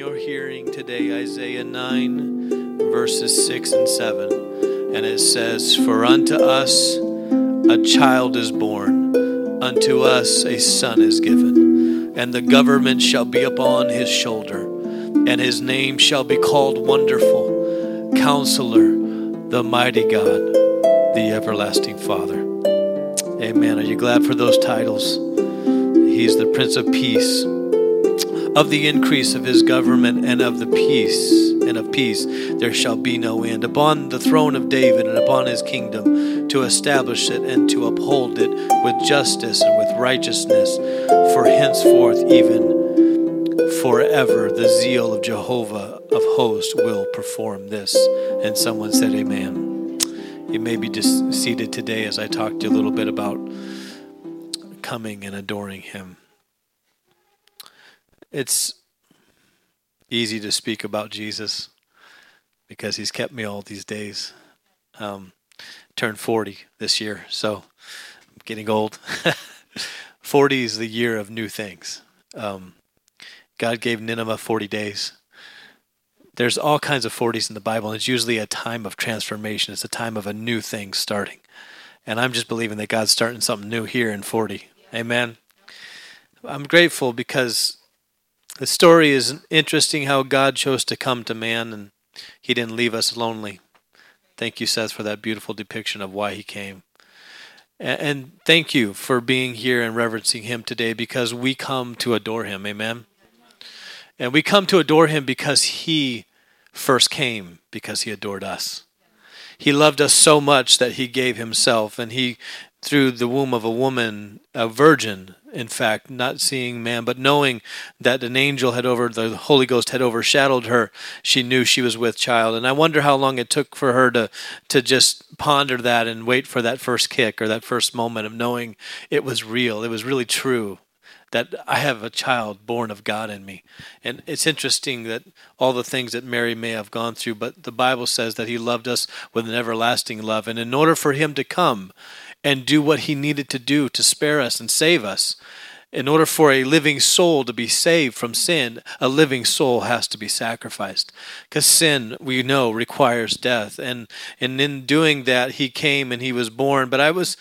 Read in your hearing today Isaiah 9, verses 6 and 7. And it says, For unto us a child is born, unto us a son is given, and the government shall be upon his shoulder, and his name shall be called Wonderful, Counselor, the Mighty God, the Everlasting Father. Amen. Are you glad for those titles? He's the Prince of Peace of the increase of his government and of the peace and of peace there shall be no end. Upon the throne of David and upon his kingdom to establish it and to uphold it with justice and with righteousness for henceforth even forever the zeal of Jehovah of hosts will perform this. And someone said amen. You may be seated today as I talked to you a little bit about coming and adoring him it's easy to speak about Jesus because he's kept me all these days. Um, turned 40 this year, so I'm getting old. 40 is the year of new things. Um, God gave Nineveh 40 days. There's all kinds of 40s in the Bible, and it's usually a time of transformation. It's a time of a new thing starting. And I'm just believing that God's starting something new here in 40. Amen. I'm grateful because the story is interesting how God chose to come to man and he didn't leave us lonely. Thank you, Seth, for that beautiful depiction of why he came. And thank you for being here and reverencing him today because we come to adore him. Amen. And we come to adore him because he first came because he adored us. He loved us so much that he gave himself and he through the womb of a woman, a virgin, in fact, not seeing man, but knowing that an angel had over, the Holy Ghost had overshadowed her, she knew she was with child. And I wonder how long it took for her to, to just ponder that and wait for that first kick or that first moment of knowing it was real, it was really true. That I have a child born of God in me. And it's interesting that all the things that Mary may have gone through, but the Bible says that He loved us with an everlasting love. And in order for Him to come and do what he needed to do to spare us and save us. In order for a living soul to be saved from sin, a living soul has to be sacrificed. Because sin, we know, requires death. And, and in doing that, he came and he was born. But I was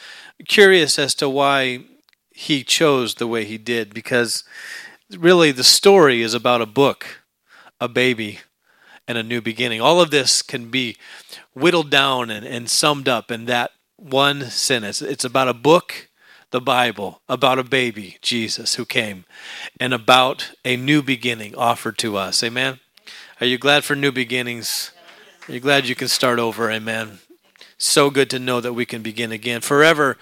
curious as to why he chose the way he did, because really the story is about a book, a baby, and a new beginning. All of this can be whittled down and, and summed up in that one sentence. It's about a book, the Bible, about a baby, Jesus, who came, and about a new beginning offered to us. Amen. Are you glad for new beginnings? Are you glad you can start over? Amen. So good to know that we can begin again. Forever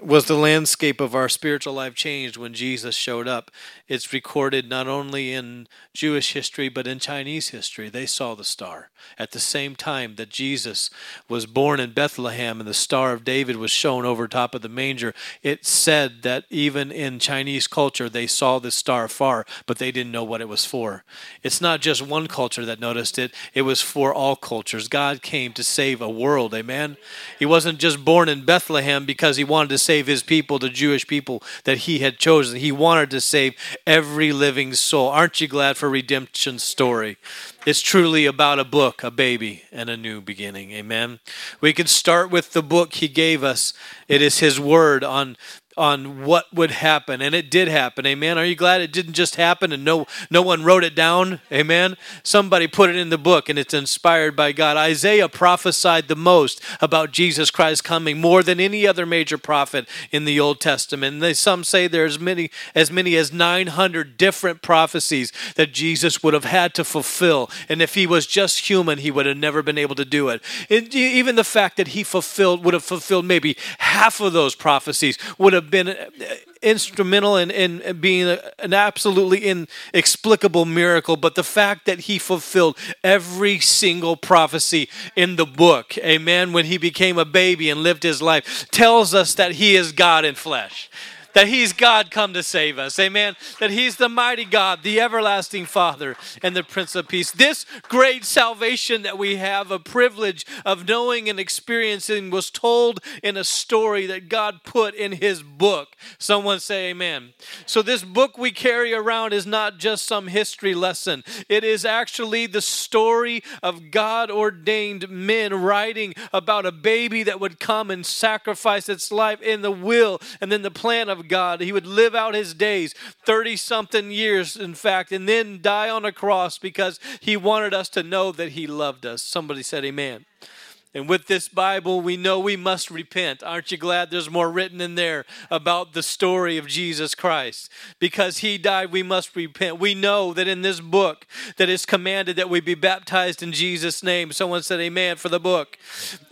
was the landscape of our spiritual life changed when Jesus showed up. It's recorded not only in Jewish history but in Chinese history. They saw the star at the same time that Jesus was born in Bethlehem and the Star of David was shown over top of the manger. It said that even in Chinese culture they saw the star far, but they didn't know what it was for. It's not just one culture that noticed it, it was for all cultures. God came to save a world, amen. He wasn't just born in Bethlehem because he wanted to save his people, the Jewish people that he had chosen. He wanted to save every living soul. Aren't you glad for redemption story? It's truly about a book, a baby, and a new beginning. Amen. We can start with the book he gave us. It is his word on on what would happen and it did happen. Amen. Are you glad it didn't just happen and no no one wrote it down? Amen. Somebody put it in the book and it's inspired by god. Isaiah prophesied the most about jesus christ coming more than any other major prophet in the old testament. And they, some say there's many as many as 900 different prophecies that jesus would have had to fulfill. And if he was just human he would have never been able to do it. And even the fact that he fulfilled would have fulfilled maybe half of those prophecies would have have been uh, instrumental in, in being an absolutely inexplicable miracle, but the fact that he fulfilled every single prophecy in the book, amen, when he became a baby and lived his life, tells us that he is God in flesh that He's God come to save us. Amen. That He's the mighty God, the everlasting Father, and the Prince of Peace. This great salvation that we have, a privilege of knowing and experiencing, was told in a story that God put in His book. Someone say Amen. So, this book we carry around is not just some history lesson, it is actually the story of God ordained men writing about a baby that would come and sacrifice its life in the will and then the plan of God. He would live out his days, 30 something years, in fact, and then die on a cross because he wanted us to know that he loved us. Somebody said, Amen. And with this Bible, we know we must repent. Aren't you glad there's more written in there about the story of Jesus Christ? Because he died, we must repent. We know that in this book that is commanded that we be baptized in Jesus' name. Someone said amen for the book.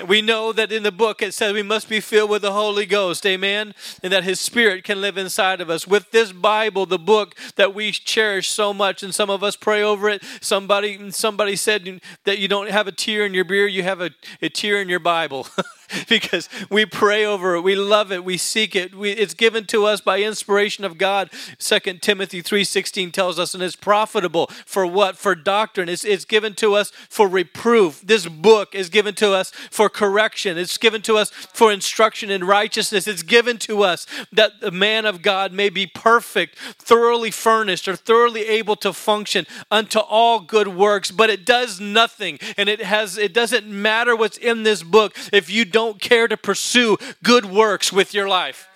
We know that in the book it says we must be filled with the Holy Ghost, amen, and that his spirit can live inside of us. With this Bible, the book that we cherish so much and some of us pray over it. Somebody somebody said that you don't have a tear in your beer, you have a, a tear in your Bible. because we pray over it. We love it. We seek it. We, it's given to us by inspiration of god. 2 timothy 3.16 tells us and it's profitable for what? For doctrine. It's, it's given to us for reproof. This book is given to us for correction. It's given to us for instruction in righteousness. It's given to us that the man of god may be perfect thoroughly furnished or thoroughly able to function unto all good works. But it does nothing and it has it doesn't matter what's in this book if you don't don't care to pursue good works with your life.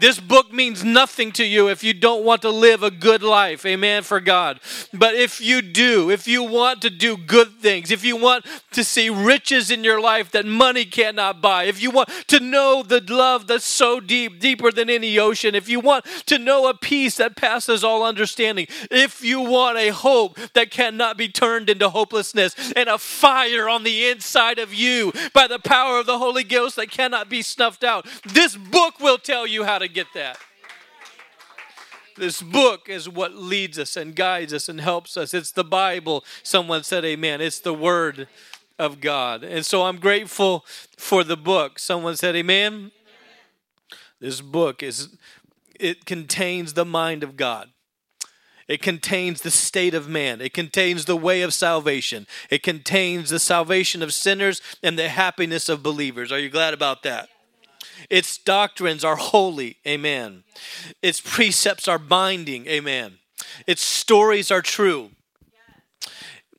This book means nothing to you if you don't want to live a good life. Amen for God. But if you do, if you want to do good things, if you want to see riches in your life that money cannot buy, if you want to know the love that's so deep, deeper than any ocean, if you want to know a peace that passes all understanding, if you want a hope that cannot be turned into hopelessness and a fire on the inside of you by the power of the Holy Ghost that cannot be snuffed out, this book will tell you how to get that. This book is what leads us and guides us and helps us. It's the Bible. Someone said, Amen. It's the Word of God. And so I'm grateful for the book. Someone said, Amen. This book is, it contains the mind of God. It contains the state of man. It contains the way of salvation. It contains the salvation of sinners and the happiness of believers. Are you glad about that? Its doctrines are holy. Amen. Its precepts are binding. Amen. Its stories are true.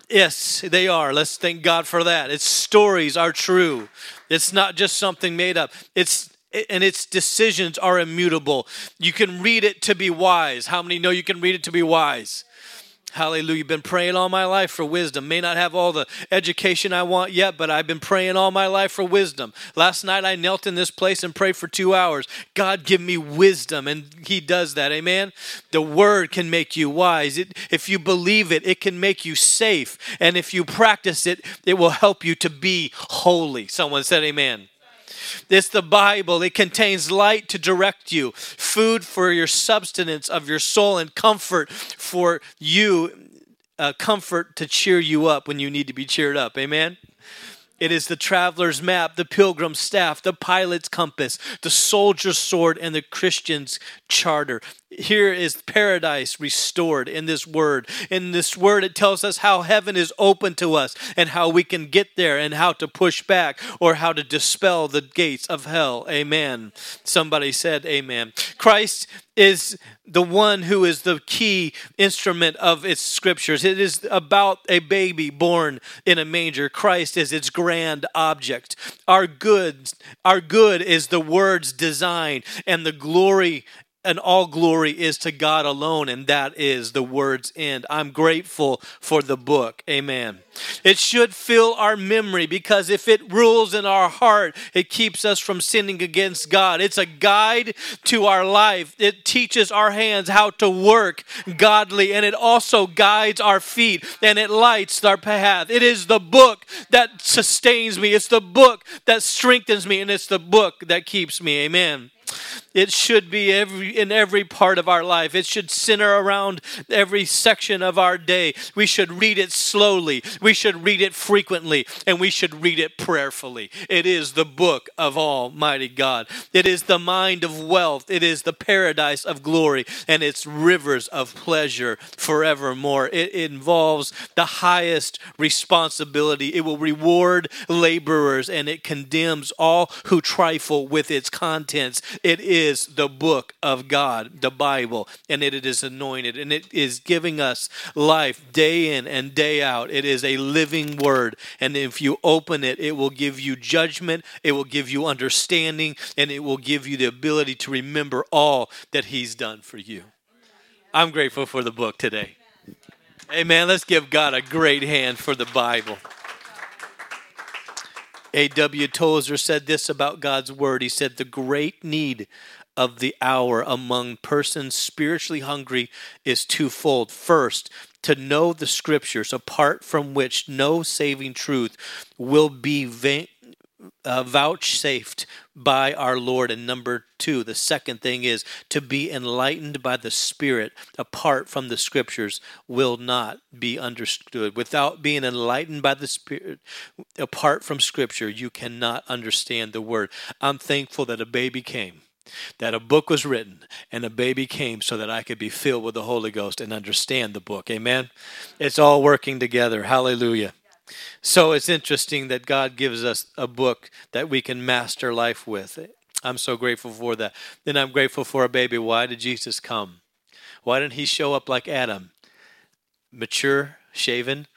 Yes, they are. Let's thank God for that. Its stories are true. It's not just something made up. It's and its decisions are immutable. You can read it to be wise. How many know you can read it to be wise? Hallelujah. Been praying all my life for wisdom. May not have all the education I want yet, but I've been praying all my life for wisdom. Last night I knelt in this place and prayed for two hours. God, give me wisdom. And He does that. Amen. The Word can make you wise. It, if you believe it, it can make you safe. And if you practice it, it will help you to be holy. Someone said, Amen. It's the Bible. It contains light to direct you, food for your substance of your soul, and comfort for you, uh, comfort to cheer you up when you need to be cheered up. Amen. It is the traveler's map, the pilgrim's staff, the pilot's compass, the soldier's sword, and the Christian's charter. Here is paradise restored in this word. In this word, it tells us how heaven is open to us and how we can get there and how to push back or how to dispel the gates of hell. Amen. Somebody said, Amen. Christ is the one who is the key instrument of its scriptures. It is about a baby born in a manger. Christ is its grand object. Our good, our good is the word's design and the glory and all glory is to God alone, and that is the word's end. I'm grateful for the book. Amen. It should fill our memory because if it rules in our heart, it keeps us from sinning against God. It's a guide to our life. It teaches our hands how to work godly, and it also guides our feet and it lights our path. It is the book that sustains me, it's the book that strengthens me, and it's the book that keeps me. Amen. It should be every in every part of our life. It should center around every section of our day. We should read it slowly. We should read it frequently, and we should read it prayerfully. It is the book of Almighty God. It is the mind of wealth. It is the paradise of glory, and it's rivers of pleasure forevermore. It involves the highest responsibility. It will reward laborers, and it condemns all who trifle with its contents. It is the book of God, the Bible, and it is anointed, and it is giving us life day in and day out. It is a living word, and if you open it, it will give you judgment, it will give you understanding, and it will give you the ability to remember all that He's done for you. I'm grateful for the book today. Amen. Let's give God a great hand for the Bible. A.W. Tozer said this about God's Word. He said, The great need of the hour among persons spiritually hungry is twofold. First, to know the Scriptures, apart from which no saving truth will be vain, uh, vouchsafed by our Lord. And number two, the second thing is to be enlightened by the Spirit apart from the Scriptures will not be understood. Without being enlightened by the Spirit apart from Scripture, you cannot understand the Word. I'm thankful that a baby came. That a book was written and a baby came so that I could be filled with the Holy Ghost and understand the book. Amen. It's all working together. Hallelujah. So it's interesting that God gives us a book that we can master life with. I'm so grateful for that. Then I'm grateful for a baby. Why did Jesus come? Why didn't he show up like Adam? Mature, shaven,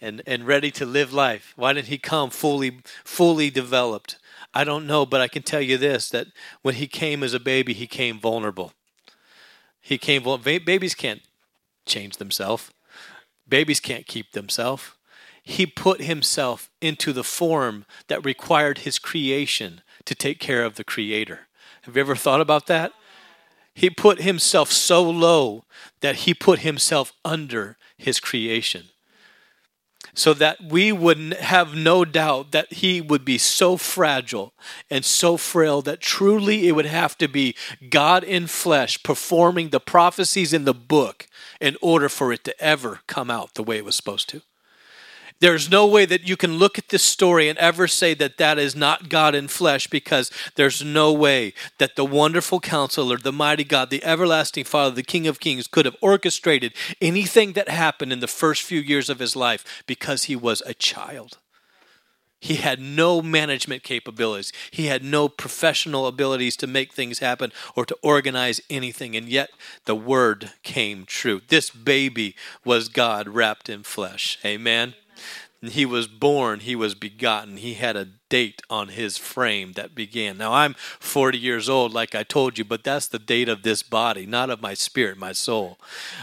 and, and ready to live life. Why didn't he come fully fully developed? I don't know, but I can tell you this that when he came as a baby, he came vulnerable. He came babies can't change themselves. Babies can't keep themselves he put himself into the form that required his creation to take care of the creator. Have you ever thought about that? He put himself so low that he put himself under his creation. So that we would have no doubt that he would be so fragile and so frail that truly it would have to be God in flesh performing the prophecies in the book in order for it to ever come out the way it was supposed to. There's no way that you can look at this story and ever say that that is not God in flesh because there's no way that the wonderful counselor, the mighty God, the everlasting Father, the King of Kings could have orchestrated anything that happened in the first few years of his life because he was a child. He had no management capabilities. He had no professional abilities to make things happen or to organize anything. And yet the word came true. This baby was God wrapped in flesh. Amen. He was born, he was begotten, he had a date on his frame that began. Now, I'm 40 years old, like I told you, but that's the date of this body, not of my spirit, my soul.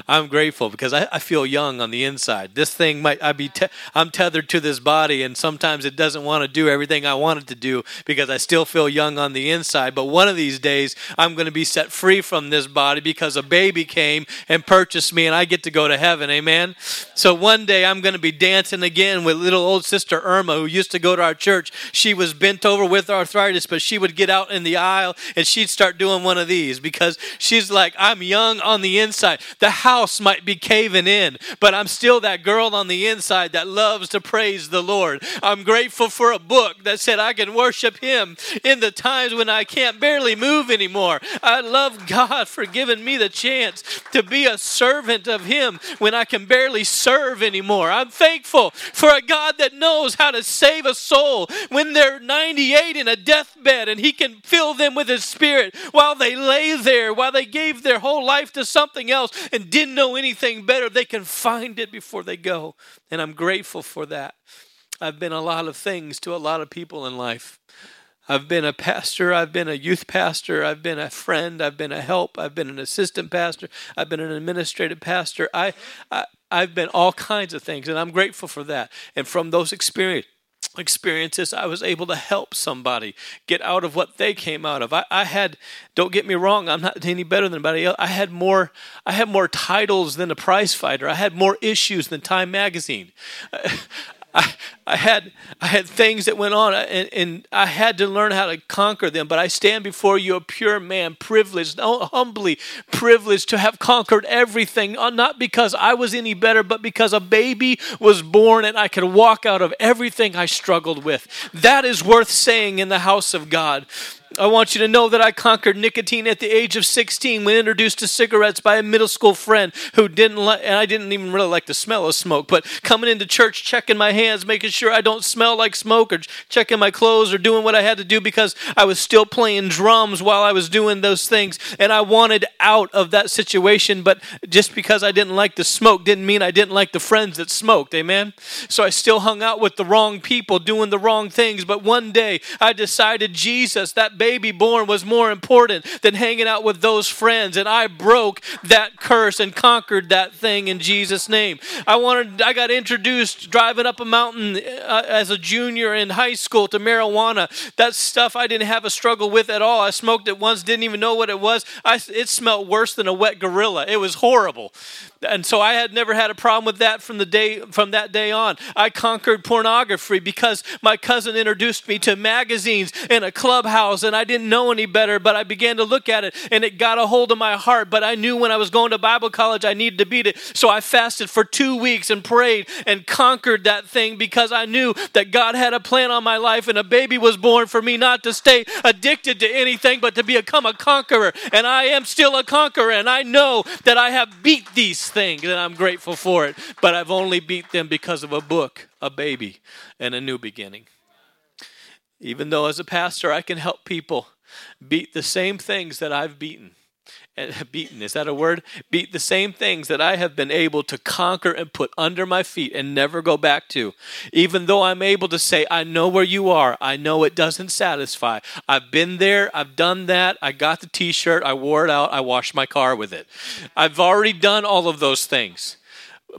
I'm grateful because I, I feel young on the inside. This thing might, I be, te- I'm tethered to this body, and sometimes it doesn't want to do everything I want it to do because I still feel young on the inside. But one of these days, I'm going to be set free from this body because a baby came and purchased me, and I get to go to heaven. Amen. So one day, I'm going to be dancing again with little old sister Irma, who used to go to our church she was bent over with arthritis, but she would get out in the aisle and she'd start doing one of these because she's like, I'm young on the inside. The house might be caving in, but I'm still that girl on the inside that loves to praise the Lord. I'm grateful for a book that said I can worship Him in the times when I can't barely move anymore. I love God for giving me the chance to be a servant of Him when I can barely serve anymore. I'm thankful for a God that knows how to save a soul when when they're 98 in a deathbed and He can fill them with His Spirit while they lay there, while they gave their whole life to something else and didn't know anything better, they can find it before they go. And I'm grateful for that. I've been a lot of things to a lot of people in life. I've been a pastor, I've been a youth pastor, I've been a friend, I've been a help, I've been an assistant pastor, I've been an administrative pastor. I, I I've been all kinds of things, and I'm grateful for that. And from those experiences, experiences, I was able to help somebody get out of what they came out of. I, I, had, don't get me wrong, I'm not any better than anybody else. I had more, I had more titles than a prize fighter. I had more issues than Time Magazine. I, I had I had things that went on and, and I had to learn how to conquer them. But I stand before you a pure man, privileged, humbly privileged to have conquered everything, uh, not because I was any better, but because a baby was born and I could walk out of everything I struggled with. That is worth saying in the house of God. I want you to know that I conquered nicotine at the age of 16 when introduced to cigarettes by a middle school friend who didn't like, and I didn't even really like the smell of smoke, but coming into church, checking my hands, making sure I don't smell like smoke, or checking my clothes, or doing what I had to do because I was still playing drums while I was doing those things. And I wanted out of that situation, but just because I didn't like the smoke didn't mean I didn't like the friends that smoked. Amen? So I still hung out with the wrong people doing the wrong things, but one day I decided Jesus, that baby born was more important than hanging out with those friends. And I broke that curse and conquered that thing in Jesus' name. I wanted, I got introduced driving up a mountain uh, as a junior in high school to marijuana. That stuff I didn't have a struggle with at all. I smoked it once, didn't even know what it was. I, it smelled worse than a wet gorilla. It was horrible and so I had never had a problem with that from the day from that day on. I conquered pornography because my cousin introduced me to magazines in a clubhouse and I didn't know any better, but I began to look at it and it got a hold of my heart. But I knew when I was going to Bible college I needed to beat it. So I fasted for two weeks and prayed and conquered that thing because I knew that God had a plan on my life and a baby was born for me not to stay addicted to anything but to become a conqueror. And I am still a conqueror and I know that I have beat these things and I'm grateful for it. But I've only beat them because of a book, a baby, and a new beginning. Even though as a pastor I can help people beat the same things that I've beaten. Eh, beaten is that a word? Beat the same things that i have been able to conquer and put under my feet and never go back to. Even though i'm able to say i know where you are. I know it doesn't satisfy. I've been there. I've done that. I got the t-shirt. I wore it out. I washed my car with it. I've already done all of those things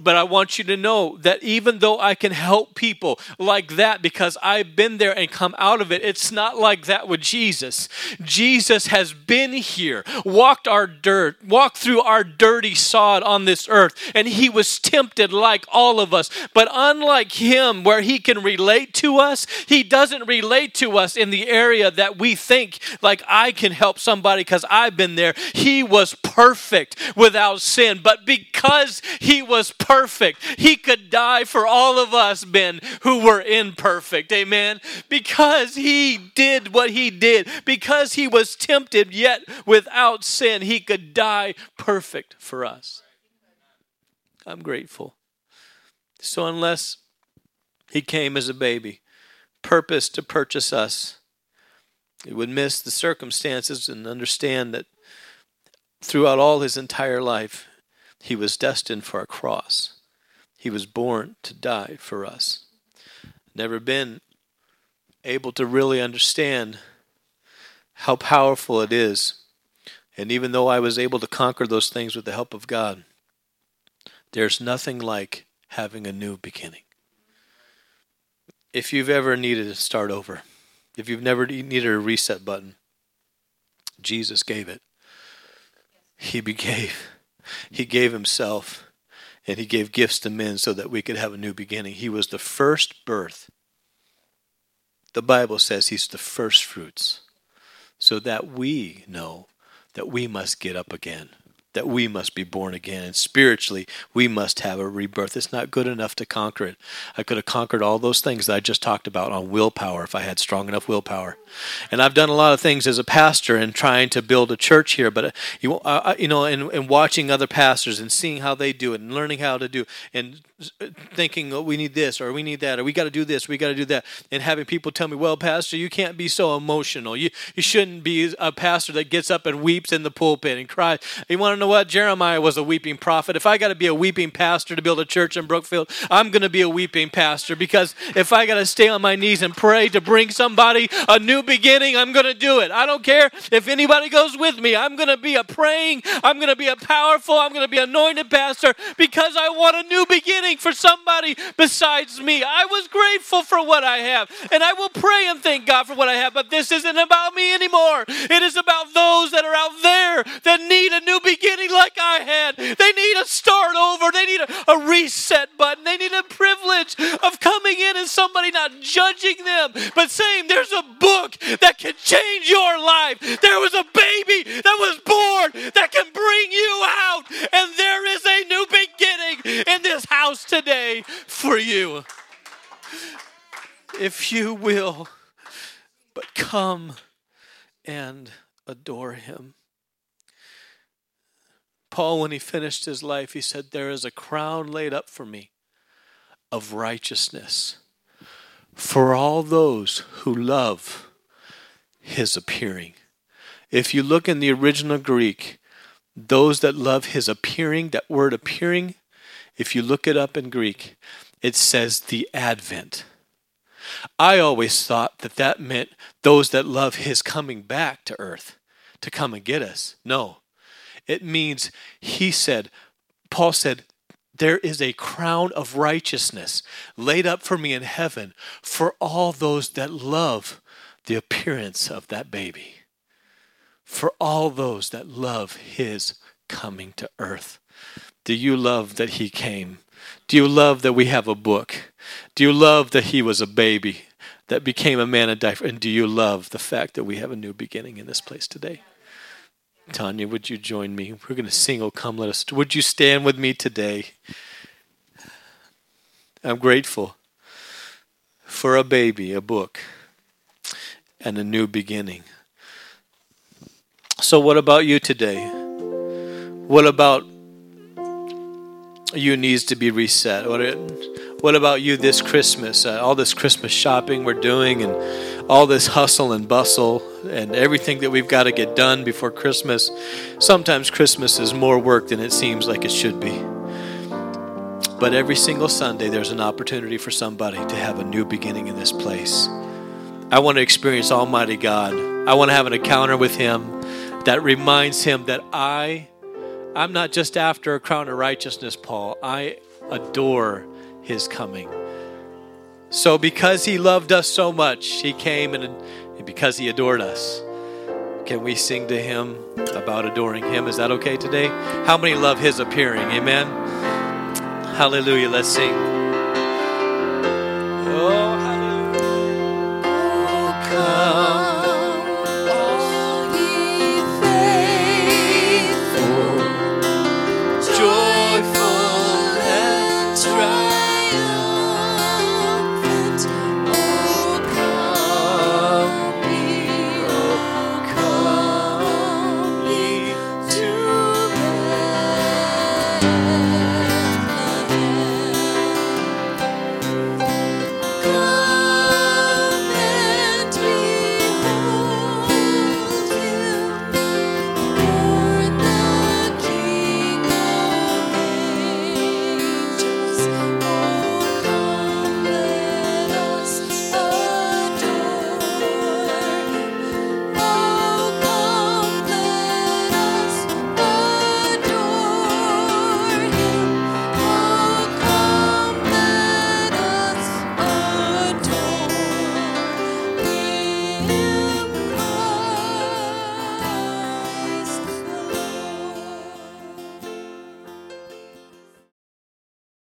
but I want you to know that even though I can help people like that because I've been there and come out of it, it's not like that with Jesus. Jesus has been here, walked our dirt, walked through our dirty sod on this earth, and he was tempted like all of us. But unlike him, where he can relate to us, he doesn't relate to us in the area that we think like I can help somebody because I've been there. He was perfect without sin, but because he was perfect. He could die for all of us, Ben, who were imperfect. Amen. Because he did what he did, because he was tempted yet without sin, he could die perfect for us. I'm grateful. So, unless he came as a baby, purpose to purchase us, he would miss the circumstances and understand that throughout all his entire life, he was destined for a cross. He was born to die for us. Never been able to really understand how powerful it is. And even though I was able to conquer those things with the help of God, there's nothing like having a new beginning. If you've ever needed to start over, if you've never needed a reset button, Jesus gave it. He gave he gave himself and he gave gifts to men so that we could have a new beginning. He was the first birth. The Bible says he's the first fruits so that we know that we must get up again that we must be born again. And spiritually, we must have a rebirth. It's not good enough to conquer it. I could have conquered all those things that I just talked about on willpower if I had strong enough willpower. And I've done a lot of things as a pastor and trying to build a church here, but uh, you, uh, you know, and, and watching other pastors and seeing how they do it and learning how to do and Uh, thinking, oh, we need this or we need that or we got to do this, we got to do that, and having people tell me, well, pastor, you can't be so emotional. You you shouldn't be a pastor that gets up and weeps in the pulpit and cries. You want to know what? Jeremiah was a weeping prophet. If I got to be a weeping pastor to build a church in Brookfield, I'm going to be a weeping pastor because if I got to stay on my knees and pray to bring somebody a new beginning, I'm going to do it. I don't care if anybody goes with me. I'm going to be a praying, I'm going to be a powerful, I'm going to be anointed pastor because I want a new beginning for somebody besides me. I was grateful for what I have, and I will pray and thank God for what I have, but this isn't about me anymore. It is about those that are out there that need a new beginning like I had. They need a start over. They need a, a reset button. They need a privilege of coming in and somebody not judging them, but saying, There's a book that can change your life. There was a baby that was born that can bring you out. And there is a new beginning in this house today for you. If you will, but come and adore him. Paul, when he finished his life, he said, There is a crown laid up for me of righteousness for all those who love his appearing. If you look in the original Greek, those that love his appearing, that word appearing, if you look it up in Greek, it says the advent. I always thought that that meant those that love his coming back to earth to come and get us. No, it means he said, Paul said, there is a crown of righteousness laid up for me in heaven for all those that love the appearance of that baby. For all those that love his coming to earth. Do you love that he came? Do you love that we have a book? Do you love that he was a baby that became a man and died? And do you love the fact that we have a new beginning in this place today? Tanya, would you join me? We're going to sing, Oh Come, Let Us. Would you stand with me today? I'm grateful for a baby, a book, and a new beginning. So, what about you today? What about you needs to be reset? What, what about you this Christmas? Uh, all this Christmas shopping we're doing and all this hustle and bustle and everything that we've got to get done before Christmas. Sometimes Christmas is more work than it seems like it should be. But every single Sunday, there's an opportunity for somebody to have a new beginning in this place. I want to experience Almighty God. I want to have an encounter with Him that reminds Him that I, I'm not just after a crown of righteousness, Paul. I adore His coming. So, because He loved us so much, He came and, because He adored us, can we sing to Him about adoring Him? Is that okay today? How many love His appearing? Amen. Hallelujah. Let's sing.